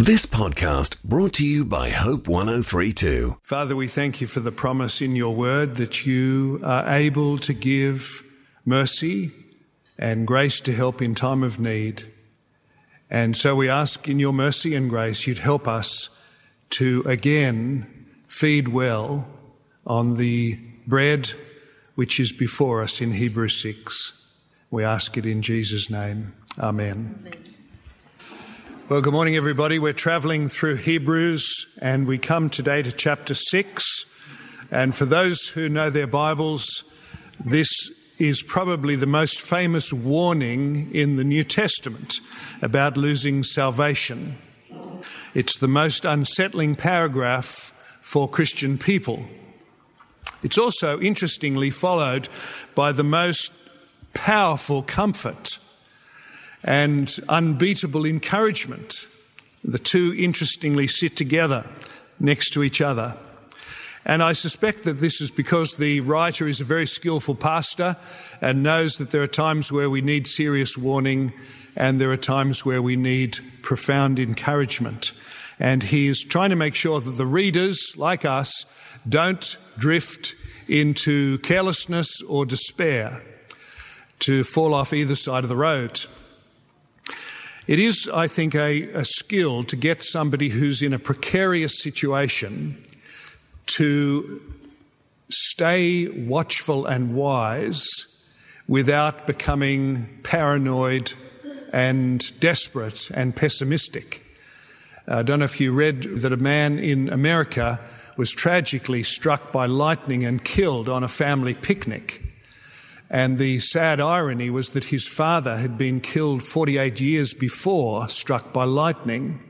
This podcast brought to you by Hope 1032. Father, we thank you for the promise in your word that you are able to give mercy and grace to help in time of need. And so we ask in your mercy and grace you'd help us to again feed well on the bread which is before us in Hebrews 6. We ask it in Jesus' name. Amen. Amen. Well, good morning, everybody. We're traveling through Hebrews and we come today to chapter 6. And for those who know their Bibles, this is probably the most famous warning in the New Testament about losing salvation. It's the most unsettling paragraph for Christian people. It's also interestingly followed by the most powerful comfort and unbeatable encouragement. The two interestingly sit together next to each other. And I suspect that this is because the writer is a very skillful pastor and knows that there are times where we need serious warning and there are times where we need profound encouragement. And he is trying to make sure that the readers, like us, don't drift into carelessness or despair, to fall off either side of the road. It is, I think, a, a skill to get somebody who's in a precarious situation to stay watchful and wise without becoming paranoid and desperate and pessimistic. Uh, I don't know if you read that a man in America was tragically struck by lightning and killed on a family picnic. And the sad irony was that his father had been killed 48 years before, struck by lightning.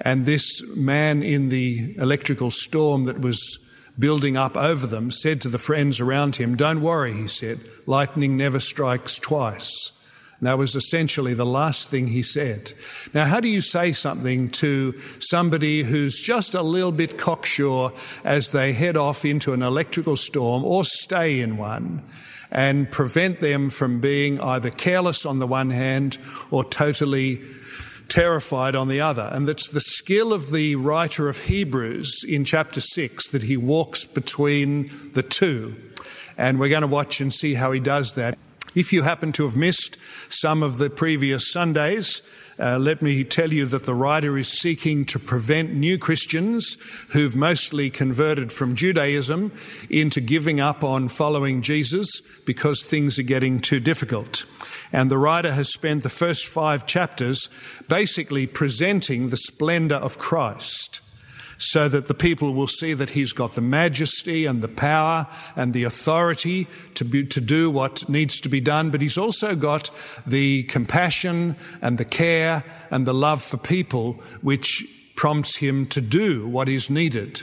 And this man in the electrical storm that was building up over them said to the friends around him, Don't worry, he said, lightning never strikes twice. And that was essentially the last thing he said. Now, how do you say something to somebody who's just a little bit cocksure as they head off into an electrical storm or stay in one? And prevent them from being either careless on the one hand or totally terrified on the other. And that's the skill of the writer of Hebrews in chapter 6 that he walks between the two. And we're going to watch and see how he does that. If you happen to have missed some of the previous Sundays, uh, let me tell you that the writer is seeking to prevent new Christians who've mostly converted from Judaism into giving up on following Jesus because things are getting too difficult. And the writer has spent the first five chapters basically presenting the splendor of Christ so that the people will see that he's got the majesty and the power and the authority to, be, to do what needs to be done, but he's also got the compassion and the care and the love for people which prompts him to do what is needed.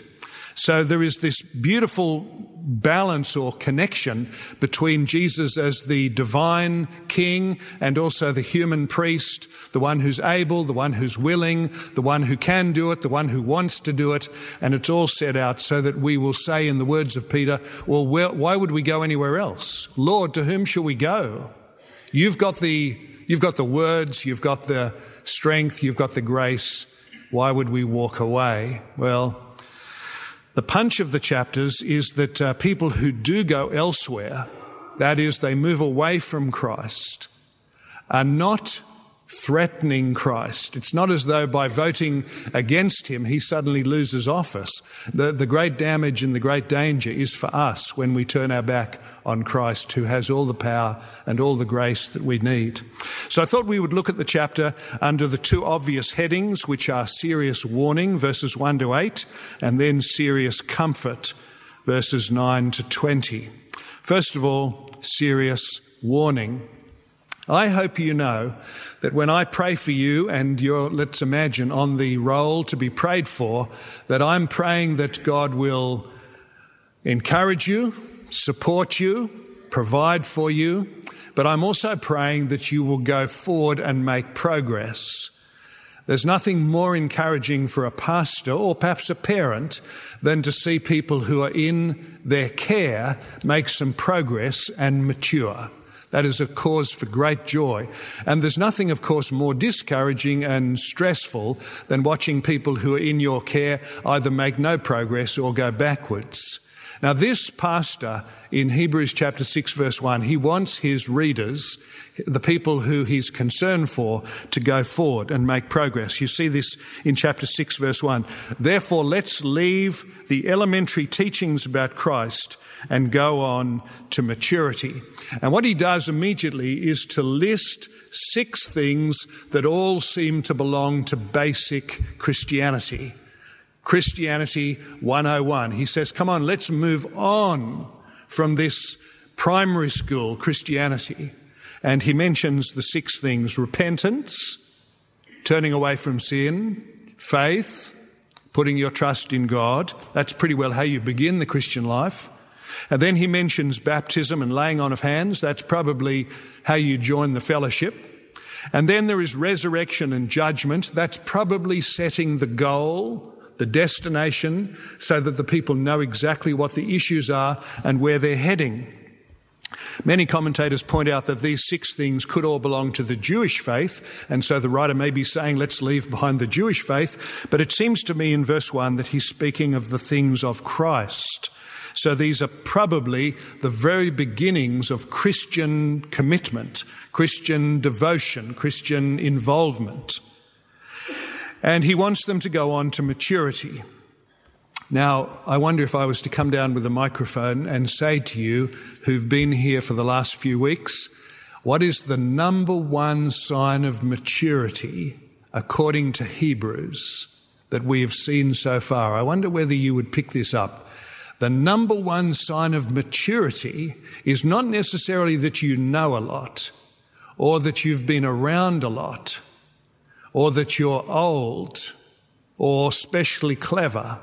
So there is this beautiful balance or connection between Jesus as the divine king and also the human priest, the one who's able, the one who's willing, the one who can do it, the one who wants to do it. And it's all set out so that we will say in the words of Peter, well, where, why would we go anywhere else? Lord, to whom shall we go? You've got the, you've got the words, you've got the strength, you've got the grace. Why would we walk away? Well, the punch of the chapters is that uh, people who do go elsewhere, that is, they move away from Christ, are not threatening Christ. It's not as though by voting against him he suddenly loses office. The, the great damage and the great danger is for us when we turn our back on Christ, who has all the power and all the grace that we need. So I thought we would look at the chapter under the two obvious headings, which are serious warning, verses 1 to 8, and then serious comfort, verses 9 to 20. First of all, serious warning. I hope you know that when I pray for you and let's imagine, on the roll to be prayed for, that I'm praying that God will encourage you, support you, provide for you, but I'm also praying that you will go forward and make progress. There's nothing more encouraging for a pastor or perhaps a parent than to see people who are in their care make some progress and mature. That is a cause for great joy. And there's nothing, of course, more discouraging and stressful than watching people who are in your care either make no progress or go backwards. Now, this pastor in Hebrews chapter 6, verse 1, he wants his readers, the people who he's concerned for, to go forward and make progress. You see this in chapter 6, verse 1. Therefore, let's leave the elementary teachings about Christ and go on to maturity. And what he does immediately is to list six things that all seem to belong to basic Christianity. Christianity 101. He says, come on, let's move on from this primary school Christianity. And he mentions the six things repentance, turning away from sin, faith, putting your trust in God. That's pretty well how you begin the Christian life. And then he mentions baptism and laying on of hands. That's probably how you join the fellowship. And then there is resurrection and judgment. That's probably setting the goal, the destination, so that the people know exactly what the issues are and where they're heading. Many commentators point out that these six things could all belong to the Jewish faith, and so the writer may be saying, let's leave behind the Jewish faith, but it seems to me in verse 1 that he's speaking of the things of Christ. So these are probably the very beginnings of Christian commitment, Christian devotion, Christian involvement. And he wants them to go on to maturity. Now, I wonder if I was to come down with a microphone and say to you, who've been here for the last few weeks, what is the number one sign of maturity according to Hebrews that we have seen so far? I wonder whether you would pick this up the number one sign of maturity is not necessarily that you know a lot, or that you've been around a lot, or that you're old, or specially clever,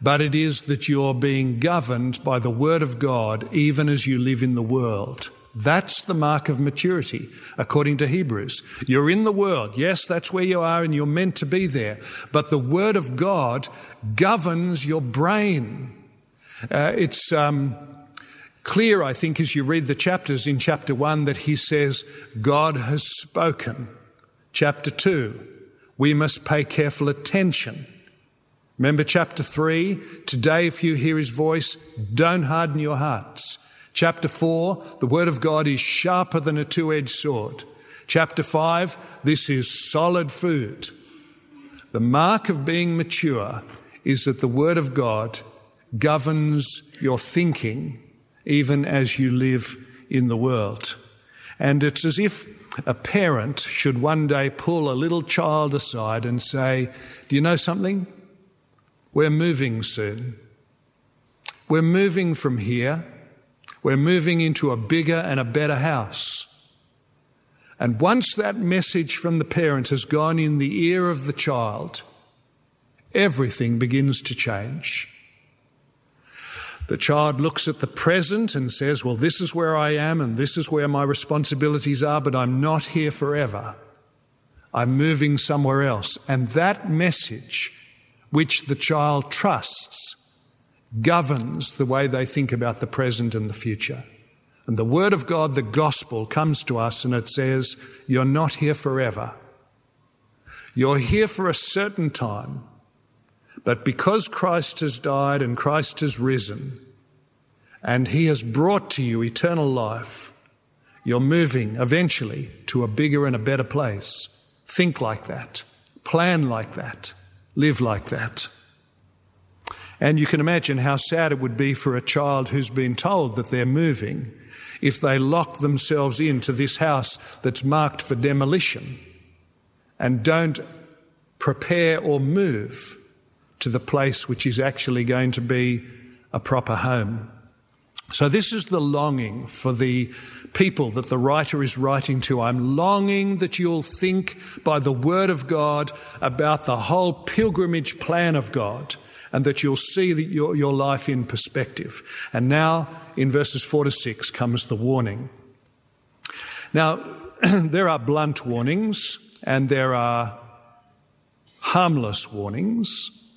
but it is that you're being governed by the Word of God even as you live in the world. That's the mark of maturity, according to Hebrews. You're in the world. Yes, that's where you are and you're meant to be there. But the Word of God governs your brain. Uh, it's um, clear, I think, as you read the chapters in chapter 1 that he says, God has spoken. Chapter 2, we must pay careful attention. Remember chapter 3, today if you hear his voice, don't harden your hearts. Chapter 4, the word of God is sharper than a two edged sword. Chapter 5, this is solid food. The mark of being mature is that the word of God governs your thinking even as you live in the world. And it's as if a parent should one day pull a little child aside and say, Do you know something? We're moving soon. We're moving from here. We're moving into a bigger and a better house. And once that message from the parent has gone in the ear of the child, everything begins to change. The child looks at the present and says, Well, this is where I am and this is where my responsibilities are, but I'm not here forever. I'm moving somewhere else. And that message, which the child trusts, governs the way they think about the present and the future. And the Word of God, the gospel, comes to us and it says, You're not here forever. You're here for a certain time. But because Christ has died and Christ has risen, and he has brought to you eternal life, you're moving eventually to a bigger and a better place. Think like that, plan like that, live like that. And you can imagine how sad it would be for a child who's been told that they're moving if they lock themselves into this house that's marked for demolition and don't prepare or move to the place which is actually going to be a proper home. So, this is the longing for the people that the writer is writing to. I'm longing that you'll think by the word of God about the whole pilgrimage plan of God and that you'll see your, your life in perspective. And now, in verses 4 to 6, comes the warning. Now, there are blunt warnings and there are harmless warnings.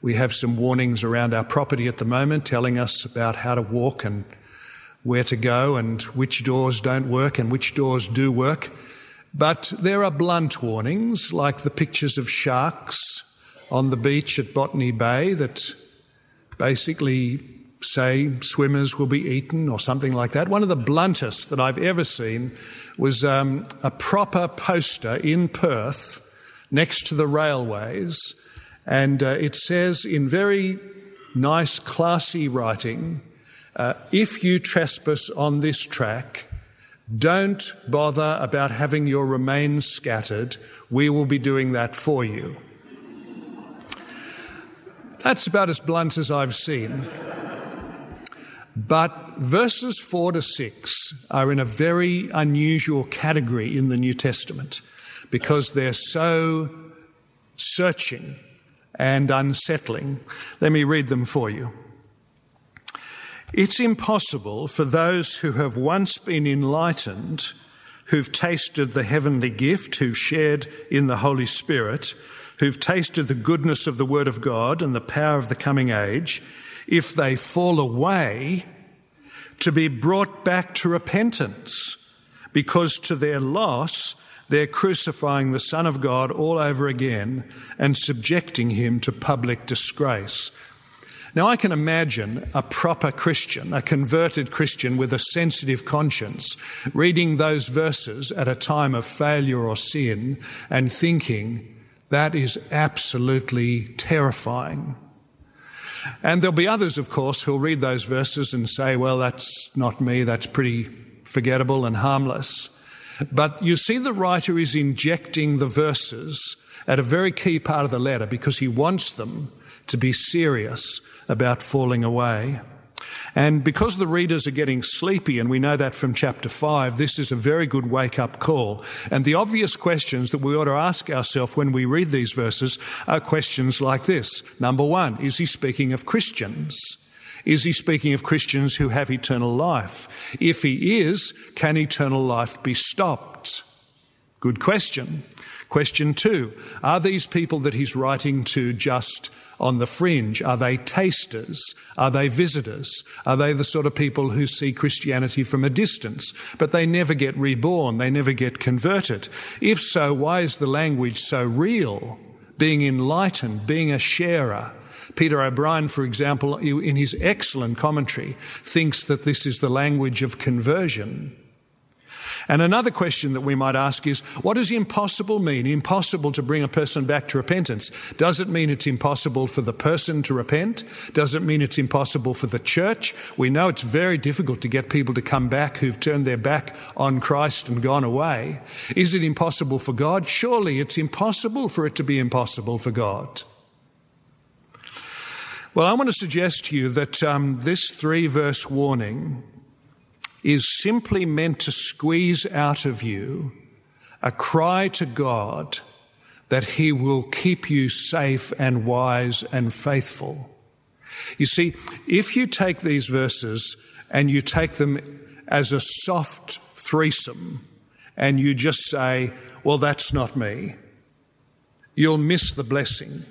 We have some warnings around our property at the moment telling us about how to walk and where to go and which doors don't work and which doors do work. But there are blunt warnings, like the pictures of sharks on the beach at Botany Bay that basically say swimmers will be eaten or something like that. One of the bluntest that I've ever seen was um, a proper poster in Perth next to the railways, and uh, it says in very nice, classy writing uh, if you trespass on this track, don't bother about having your remains scattered. We will be doing that for you. That's about as blunt as I've seen. But verses 4 to 6 are in a very unusual category in the New Testament because they're so searching and unsettling. Let me read them for you. It's impossible for those who have once been enlightened, who've tasted the heavenly gift, who've shared in the Holy Spirit, who've tasted the goodness of the Word of God and the power of the coming age, if they fall away, to be brought back to repentance, because to their loss, they're crucifying the Son of God all over again and subjecting him to public disgrace. Now, I can imagine a proper Christian, a converted Christian with a sensitive conscience, reading those verses at a time of failure or sin and thinking, that is absolutely terrifying. And there'll be others, of course, who'll read those verses and say, well, that's not me, that's pretty forgettable and harmless. But you see, the writer is injecting the verses at a very key part of the letter because he wants them to be serious about falling away. And because the readers are getting sleepy, and we know that from chapter 5, this is a very good wake up call. And the obvious questions that we ought to ask ourselves when we read these verses are questions like this. Number one, is he speaking of Christians? Is he speaking of Christians who have eternal life? If he is, can eternal life be stopped? Good question. Question two, are these people that he's writing to just on the fringe? Are they tasters? Are they visitors? Are they the sort of people who see Christianity from a distance, but they never get reborn, they never get converted? If so, why is the language so real? Being enlightened, being a sharer. Peter O'Brien, for example, in his excellent commentary, thinks that this is the language of conversion. And another question that we might ask is, what does impossible mean? Impossible to bring a person back to repentance. Does it mean it's impossible for the person to repent? Does it mean it's impossible for the church? We know it's very difficult to get people to come back who've turned their back on Christ and gone away. Is it impossible for God? Surely it's impossible for it to be impossible for God. Well, I want to suggest to you that um, this three verse warning is simply meant to squeeze out of you a cry to God that He will keep you safe and wise and faithful. You see, if you take these verses and you take them as a soft threesome and you just say, well, that's not me, you'll miss the blessing.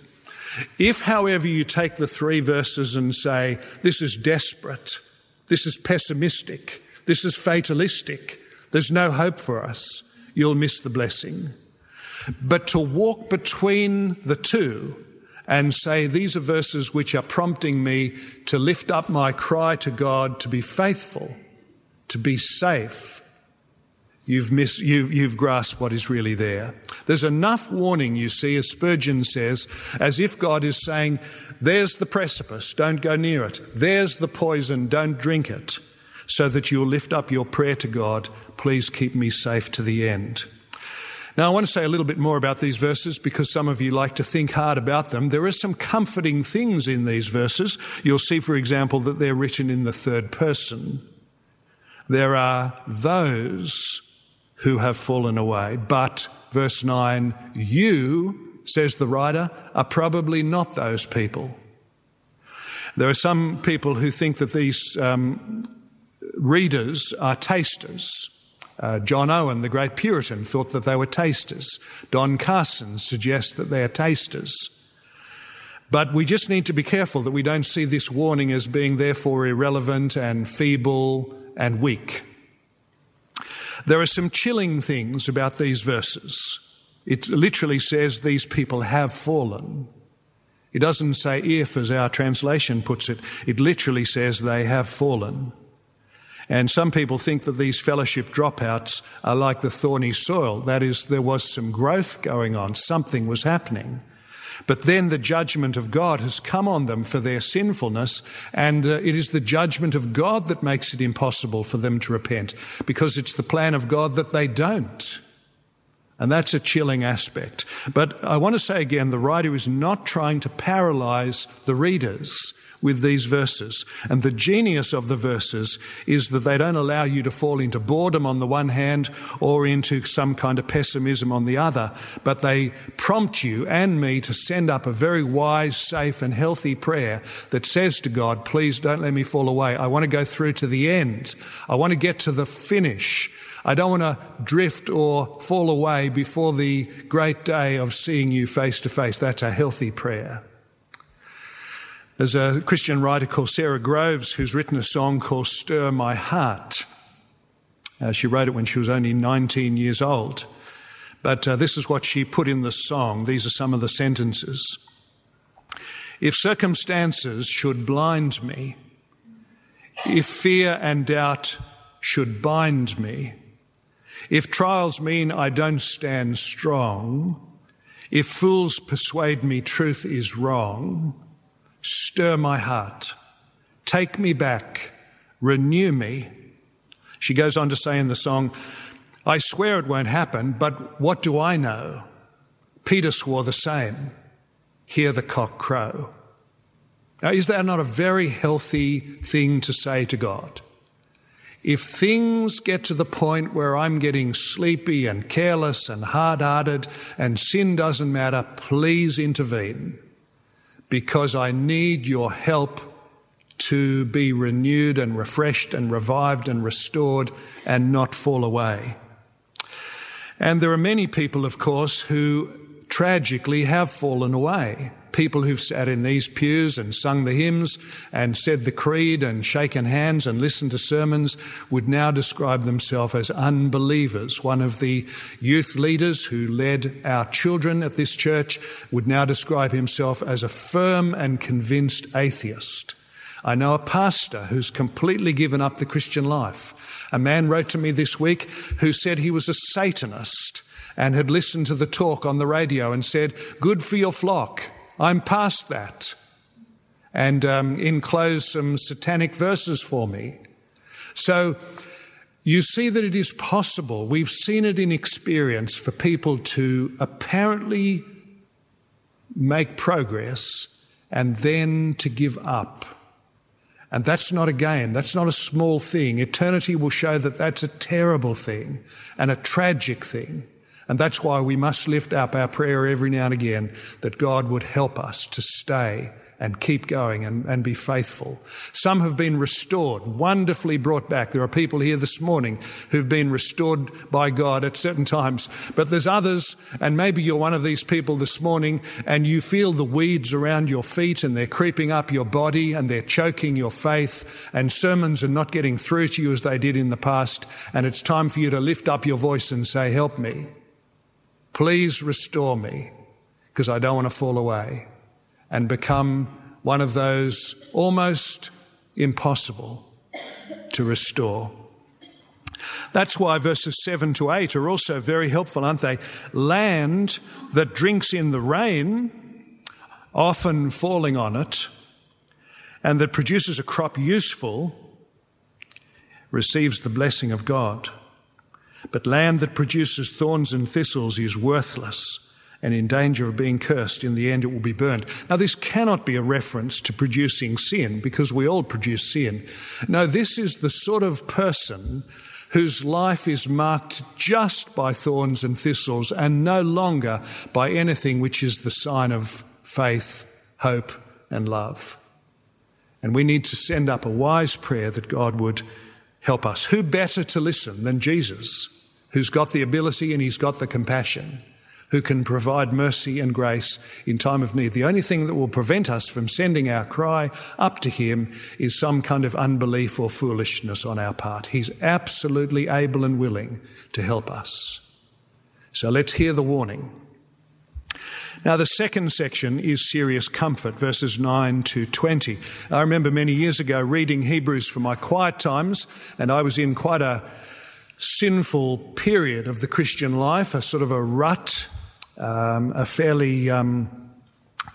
If, however, you take the three verses and say, this is desperate, this is pessimistic, this is fatalistic. There's no hope for us. You'll miss the blessing. But to walk between the two and say, these are verses which are prompting me to lift up my cry to God to be faithful, to be safe. You've, missed, you've, you've grasped what is really there. There's enough warning, you see, as Spurgeon says, as if God is saying, there's the precipice, don't go near it. There's the poison, don't drink it so that you'll lift up your prayer to God, please keep me safe to the end. Now, I want to say a little bit more about these verses because some of you like to think hard about them. There are some comforting things in these verses. You'll see, for example, that they're written in the third person. There are those who have fallen away, but, verse 9, you, says the writer, are probably not those people. There are some people who think that these um, readers are tasters. Uh, John Owen, the great Puritan, thought that they were tasters. Don Carson suggests that they are tasters. But we just need to be careful that we don't see this warning as being therefore irrelevant and feeble and weak. There are some chilling things about these verses. It literally says these people have fallen. It doesn't say if, as our translation puts it. It literally says they have fallen. And some people think that these fellowship dropouts are like the thorny soil. That is, there was some growth going on, something was happening. But then the judgment of God has come on them for their sinfulness, and uh, it is the judgment of God that makes it impossible for them to repent, because it's the plan of God that they don't. And that's a chilling aspect. But I want to say again, the writer is not trying to paralyze the readers with these verses. And the genius of the verses is that they don't allow you to fall into boredom on the one hand or into some kind of pessimism on the other, but they prompt you and me to send up a very wise, safe, and healthy prayer that says to God, please don't let me fall away. I want to go through to the end. I want to get to the finish. I don't want to drift or fall away before the great day of seeing you face to face. That's a healthy prayer. There's a Christian writer called Sarah Groves who's written a song called Stir My Heart. Uh, she wrote it when she was only 19 years old. But uh, this is what she put in the song. These are some of the sentences. If circumstances should blind me, if fear and doubt should bind me, if trials mean I don't stand strong, if fools persuade me truth is wrong, Stir my heart. Take me back. Renew me. She goes on to say in the song, I swear it won't happen, but what do I know? Peter swore the same. Hear the cock crow. Now, is that not a very healthy thing to say to God? If things get to the point where I'm getting sleepy and careless and hard hearted and sin doesn't matter, please intervene because I need your help to be renewed and refreshed and revived and restored and not fall away. And there are many people, of course, who tragically have fallen away people who've sat in these pews and sung the hymns and said the creed and shaken hands and listened to sermons would now describe themselves as unbelievers. One of the youth leaders who led our children at this church would now describe himself as a firm and convinced atheist. I know a pastor who's completely given up the Christian life. A man wrote to me this week who said he was a Satanist and had listened to the talk on the radio and said, Good for your flock. I'm past that. And um, enclose some satanic verses for me. So you see that it is possible, we've seen it in experience, for people to apparently make progress and then to give up. And that's not a game. That's not a small thing. Eternity will show that that's a terrible thing and a tragic thing. And that's why we must lift up our prayer every now and again that God would help us to stay and keep going and, and be faithful. Some have been restored, wonderfully brought back. There are people here this morning who've been restored by God at certain times. But there's others, and maybe you're one of these people this morning, and you feel the weeds around your feet and they're creeping up your body and they're choking your faith, and sermons are not getting through to you as they did in the past. And it's time for you to lift up your voice and say, Help me. Please restore me because I don't want to fall away and become one of those almost impossible to restore. That's why verses 7 to 8 are also very helpful, aren't they? Land that drinks in the rain, often falling on it, and that produces a crop useful, receives the blessing of God. But land that produces thorns and thistles is worthless and in danger of being cursed. In the end, it will be burned. Now, this cannot be a reference to producing sin because we all produce sin. No, this is the sort of person whose life is marked just by thorns and thistles and no longer by anything which is the sign of faith, hope, and love. And we need to send up a wise prayer that God would help us. Who better to listen than Jesus? Who's got the ability and he's got the compassion. who can provide mercy and grace in time of need. The only thing that will prevent us from sending our cry up to Him is some kind of unbelief or foolishness on our part. He's absolutely able and willing to help us. So let's hear the warning. Now, the second section is serious comfort, verses 9 to 20. I remember many years ago reading Hebrews for my quiet times, and I was in quite a sinful period of the Christian life, a sort of a rut, um, a fairly um,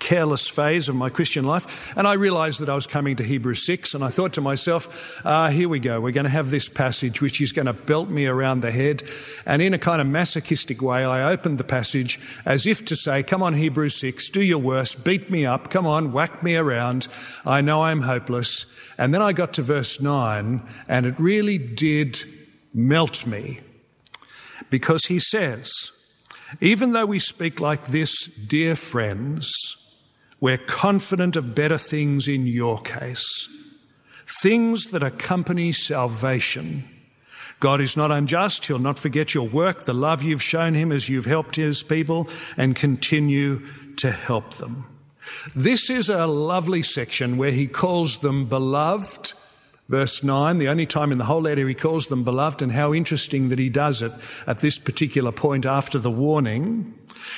careless phase of my Christian life. And I realized that I was coming to Hebrews 6, and I thought to myself, ah, here we go. We're going to have this passage which is going to belt me around the head. And in a kind of masochistic way, I opened the passage as if to say, come on, Hebrews 6, do your worst, beat me up, come on, whack me around. I know I'm hopeless. And then I got to verse 9, and it really did melt me because he says, even though we speak like this, dear friends, we're confident of better things in your case, things that accompany salvation. God is not unjust. He'll not forget your work, the love you've shown him as you've helped his people, and continue to help them. This is a lovely section where he calls them beloved Verse 9, the only time in the whole letter he calls them beloved, and how interesting that he does it at this particular point after the warning.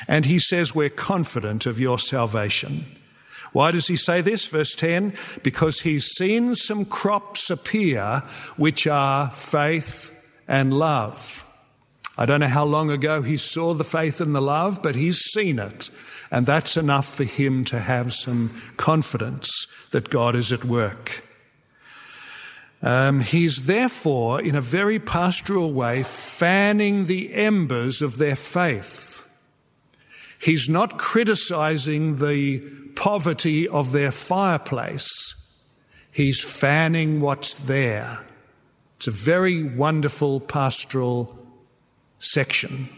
And he says, We're confident of your salvation. Why does he say this? Verse 10 because he's seen some crops appear which are faith and love. I don't know how long ago he saw the faith and the love, but he's seen it. And that's enough for him to have some confidence that God is at work. Um, he's therefore, in a very pastoral way, fanning the embers of their faith. He's not criticizing the poverty of their fireplace. He's fanning what's there. It's a very wonderful pastoral section.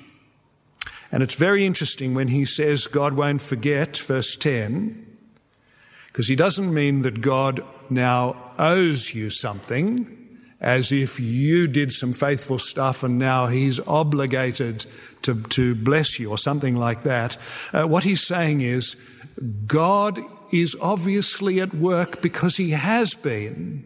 And it's very interesting when he says God won't forget, verse 10, because he doesn't mean that God now owes you something as if you did some faithful stuff and now he's obligated to, to bless you or something like that. Uh, what he's saying is God is obviously at work because he has been.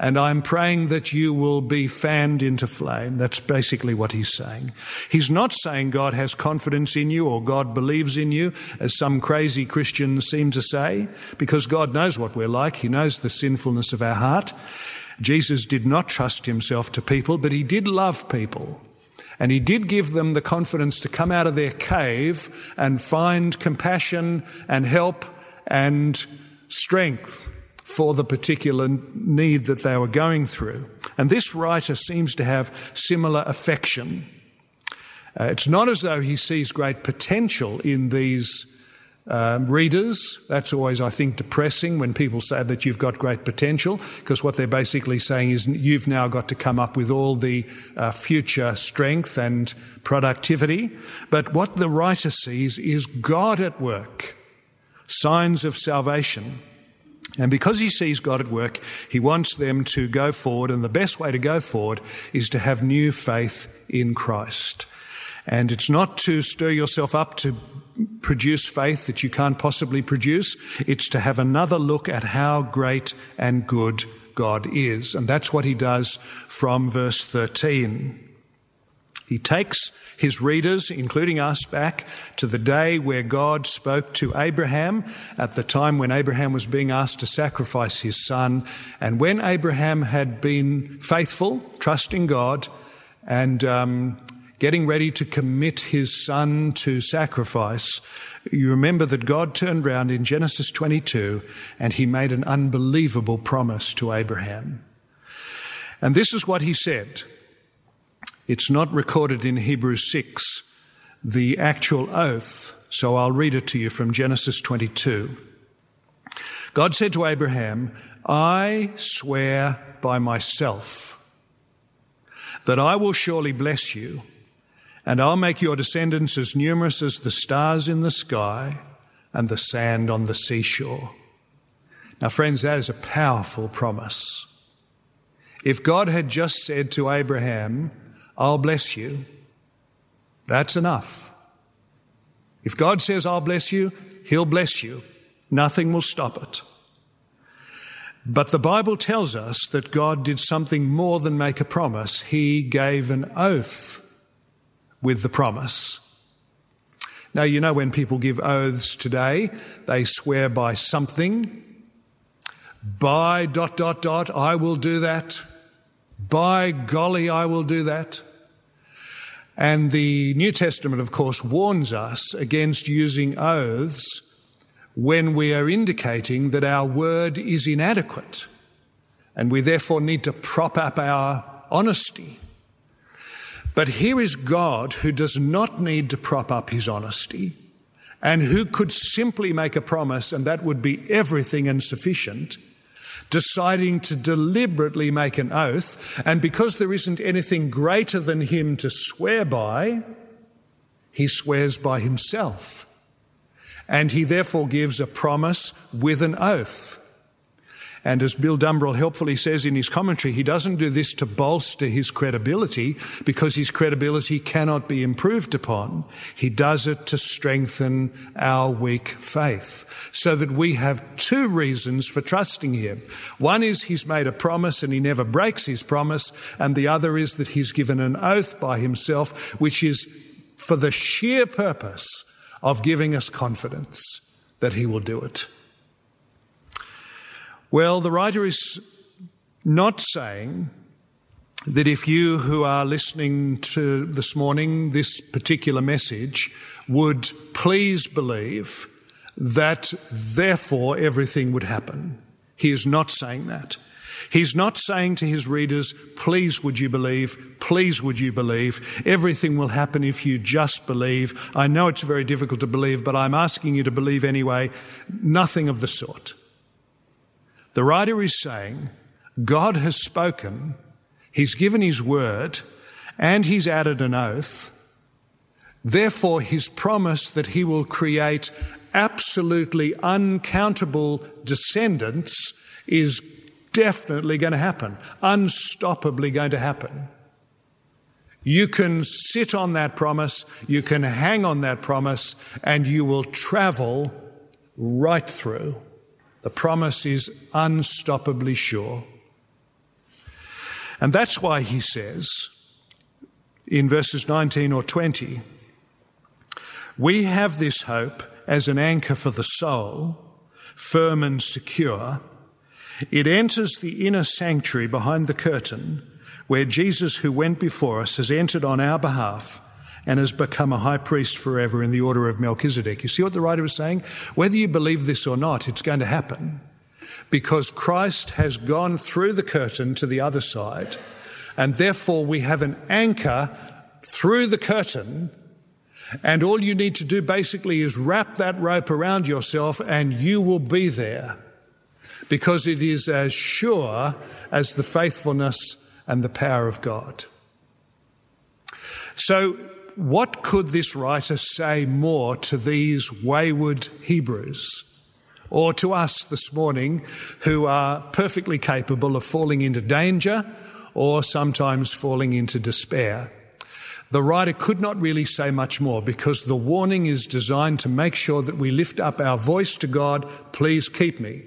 And I'm praying that you will be fanned into flame. That's basically what he's saying. He's not saying God has confidence in you or God believes in you, as some crazy Christians seem to say, because God knows what we're like. He knows the sinfulness of our heart. Jesus did not trust himself to people, but he did love people. And he did give them the confidence to come out of their cave and find compassion and help and strength for the particular need that they were going through. And this writer seems to have similar affection. Uh, it's not as though he sees great potential in these um, readers. That's always, I think, depressing when people say that you've got great potential, because what they're basically saying is you've now got to come up with all the uh, future strength and productivity. But what the writer sees is God at work, signs of salvation. And because he sees God at work, he wants them to go forward, and the best way to go forward is to have new faith in Christ. And it's not to stir yourself up to produce faith that you can't possibly produce. It's to have another look at how great and good God is. And that's what he does from verse 13. He takes his readers, including us, back to the day where God spoke to Abraham at the time when Abraham was being asked to sacrifice his son. And when Abraham had been faithful, trusting God, and um, getting ready to commit his son to sacrifice, you remember that God turned round in Genesis 22 and he made an unbelievable promise to Abraham. And this is what he said. It's not recorded in Hebrews 6, the actual oath, so I'll read it to you from Genesis 22. God said to Abraham, I swear by myself that I will surely bless you, and I'll make your descendants as numerous as the stars in the sky and the sand on the seashore. Now, friends, that is a powerful promise. If God had just said to Abraham, I'll bless you. That's enough. If God says, I'll bless you, He'll bless you. Nothing will stop it. But the Bible tells us that God did something more than make a promise. He gave an oath with the promise. Now, you know, when people give oaths today, they swear by something. By dot, dot, dot, I will do that. By golly, I will do that. And the New Testament, of course, warns us against using oaths when we are indicating that our word is inadequate and we therefore need to prop up our honesty. But here is God who does not need to prop up his honesty and who could simply make a promise and that would be everything and sufficient, deciding to deliberately make an oath. And because there isn't anything greater than him to swear by, he swears by himself. And he therefore gives a promise with an oath. And as Bill Dumbrell helpfully says in his commentary, he doesn't do this to bolster his credibility because his credibility cannot be improved upon. He does it to strengthen our weak faith so that we have two reasons for trusting him. One is he's made a promise and he never breaks his promise. And the other is that he's given an oath by himself, which is for the sheer purpose of giving us confidence that he will do it. Well, the writer is not saying that if you who are listening to this morning, this particular message, would please believe that therefore everything would happen. He is not saying that. He's not saying to his readers, please would you believe, please would you believe, everything will happen if you just believe. I know it's very difficult to believe, but I'm asking you to believe anyway. Nothing of the sort. The writer is saying, God has spoken, He's given His word, and He's added an oath. Therefore, His promise that He will create absolutely uncountable descendants is definitely going to happen, unstoppably going to happen. You can sit on that promise, you can hang on that promise, and you will travel right through. The promise is unstoppably sure. And that's why he says in verses 19 or 20, we have this hope as an anchor for the soul, firm and secure. It enters the inner sanctuary behind the curtain where Jesus, who went before us, has entered on our behalf and has become a high priest forever in the order of Melchizedek. You see what the writer is saying? Whether you believe this or not, it's going to happen because Christ has gone through the curtain to the other side, and therefore we have an anchor through the curtain. And all you need to do basically is wrap that rope around yourself and you will be there because it is as sure as the faithfulness and the power of God. So what could this writer say more to these wayward Hebrews? Or to us this morning who are perfectly capable of falling into danger or sometimes falling into despair. The writer could not really say much more because the warning is designed to make sure that we lift up our voice to God, please keep me.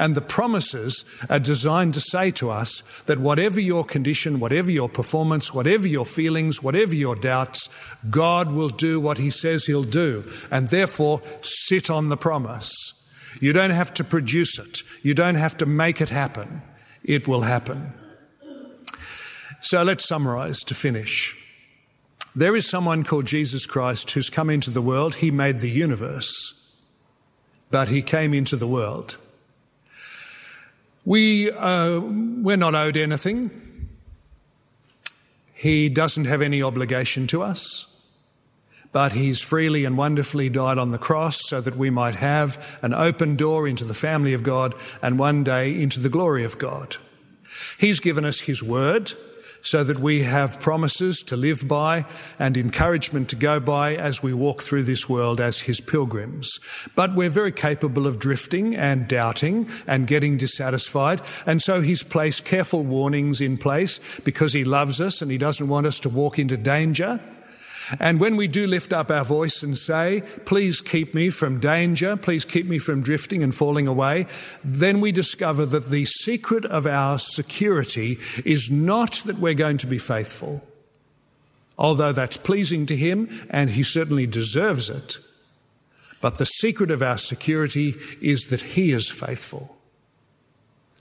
And the promises are designed to say to us that whatever your condition, whatever your performance, whatever your feelings, whatever your doubts, God will do what He says He'll do. And therefore, sit on the promise. You don't have to produce it. You don't have to make it happen. It will happen. So let's summarize to finish. There is someone called Jesus Christ who's come into the world. He made the universe, but he came into the world. We, uh, we're not owed anything. He doesn't have any obligation to us, but He's freely and wonderfully died on the cross so that we might have an open door into the family of God and one day into the glory of God. He's given us His word so that we have promises to live by and encouragement to go by as we walk through this world as his pilgrims. But we're very capable of drifting and doubting and getting dissatisfied. And so he's placed careful warnings in place because he loves us and he doesn't want us to walk into danger. And when we do lift up our voice and say, please keep me from danger, please keep me from drifting and falling away, then we discover that the secret of our security is not that we're going to be faithful, although that's pleasing to Him and He certainly deserves it. But the secret of our security is that He is faithful,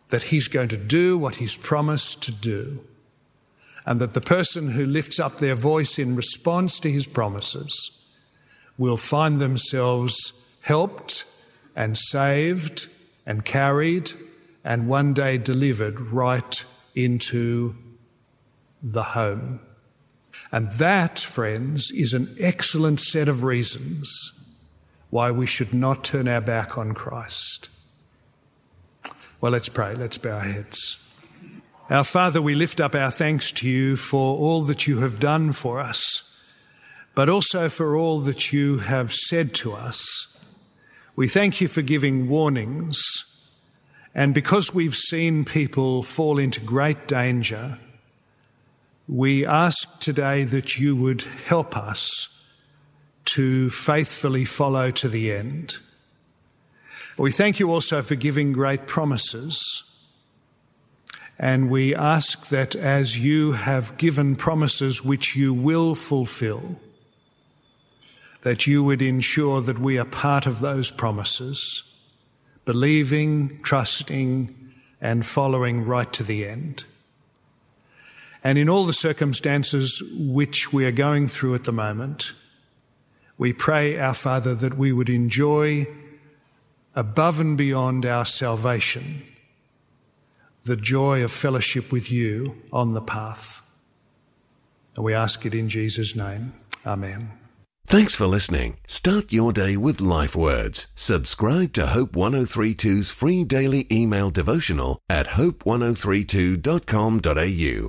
that He's going to do what He's promised to do, and that the person who lifts up their voice in response to His promises will find themselves helped and saved and carried and one day delivered right into the home. And that, friends, is an excellent set of reasons why we should not turn our back on Christ. Well, let's pray. Let's bow our heads. Our Father, we lift up our thanks to you for all that you have done for us, but also for all that you have said to us. We thank you for giving warnings, and because we've seen people fall into great danger, we ask today that you would help us to faithfully follow to the end. We thank you also for giving great promises. And we ask that as you have given promises which you will fulfill, that you would ensure that we are part of those promises, believing, trusting, and following right to the end. And in all the circumstances which we are going through at the moment, we pray, our Father, that we would enjoy above and beyond our salvation the joy of fellowship with you on the path. And we ask it in Jesus' name. Amen. Thanks for listening. Start your day with life words. Subscribe to Hope 1032's free daily email devotional at hope1032.com.au.